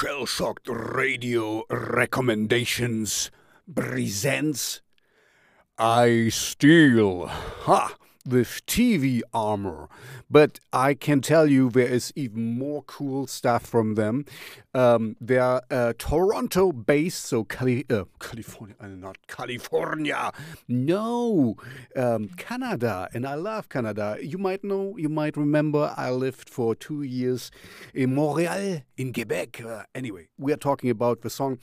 Shell Shocked Radio Recommendations presents I Steal. Ha! With TV armor. But I can tell you there is even more cool stuff from them. Um, they're uh, Toronto based, so Cali- uh, California, uh, not California, no, um, Canada. And I love Canada. You might know, you might remember, I lived for two years in Montreal, in Quebec. Uh, anyway, we are talking about the song.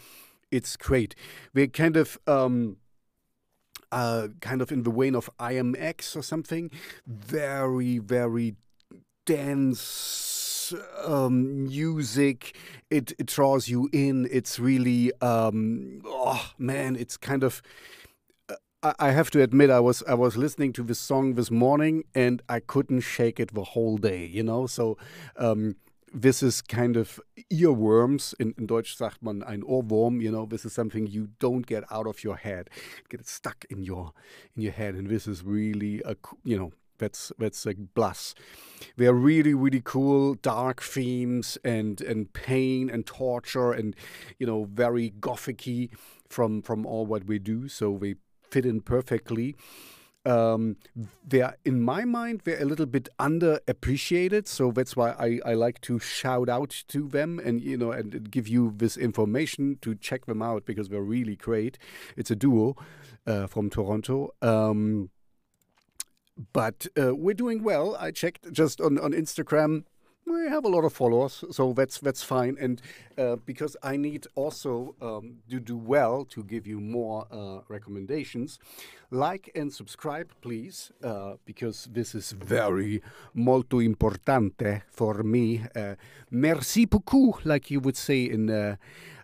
It's great. We're kind of. Um, uh, kind of in the vein of IAMX or something. Very, very dense um, music. It, it draws you in. It's really, um, oh man, it's kind of. uh, I have to admit, I was I was listening to this song this morning and I couldn't shake it the whole day. You know, so um, this is kind of earworms. In, in Deutsch sagt man ein Ohrwurm. You know, this is something you don't get out of your head. Get it stuck in your in your head, and this is really a you know that's that's a plus. They're really really cool, dark themes and and pain and torture and you know very gothicy from from all what we do. So they fit in perfectly um, they're in my mind they're a little bit underappreciated so that's why I, I like to shout out to them and you know and give you this information to check them out because they're really great. It's a duo uh, from toronto um, but uh, we're doing well. I checked just on, on instagram we have a lot of followers, so that's that's fine. And uh, because I need also um, to do well to give you more uh, recommendations, like and subscribe, please, uh, because this is very molto importante for me. Uh, merci beaucoup, like you would say in. Uh,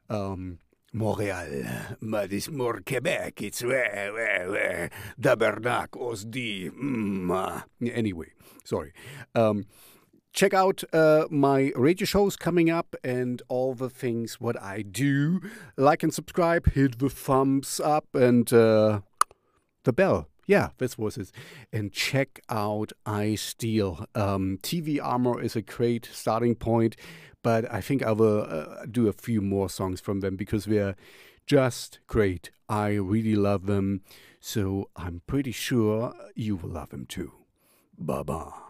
um, Montréal, more Quebec. It's where, where, where, Tabernac, Osdi. Mm, uh, anyway, sorry. Um, check out uh, my radio shows coming up and all the things what I do. Like and subscribe, hit the thumbs up and uh, the bell. Yeah, this was it. And check out I Steal. Um, TV Armor is a great starting point, but I think I will uh, do a few more songs from them because they're just great. I really love them. So I'm pretty sure you will love them too. Bye bye.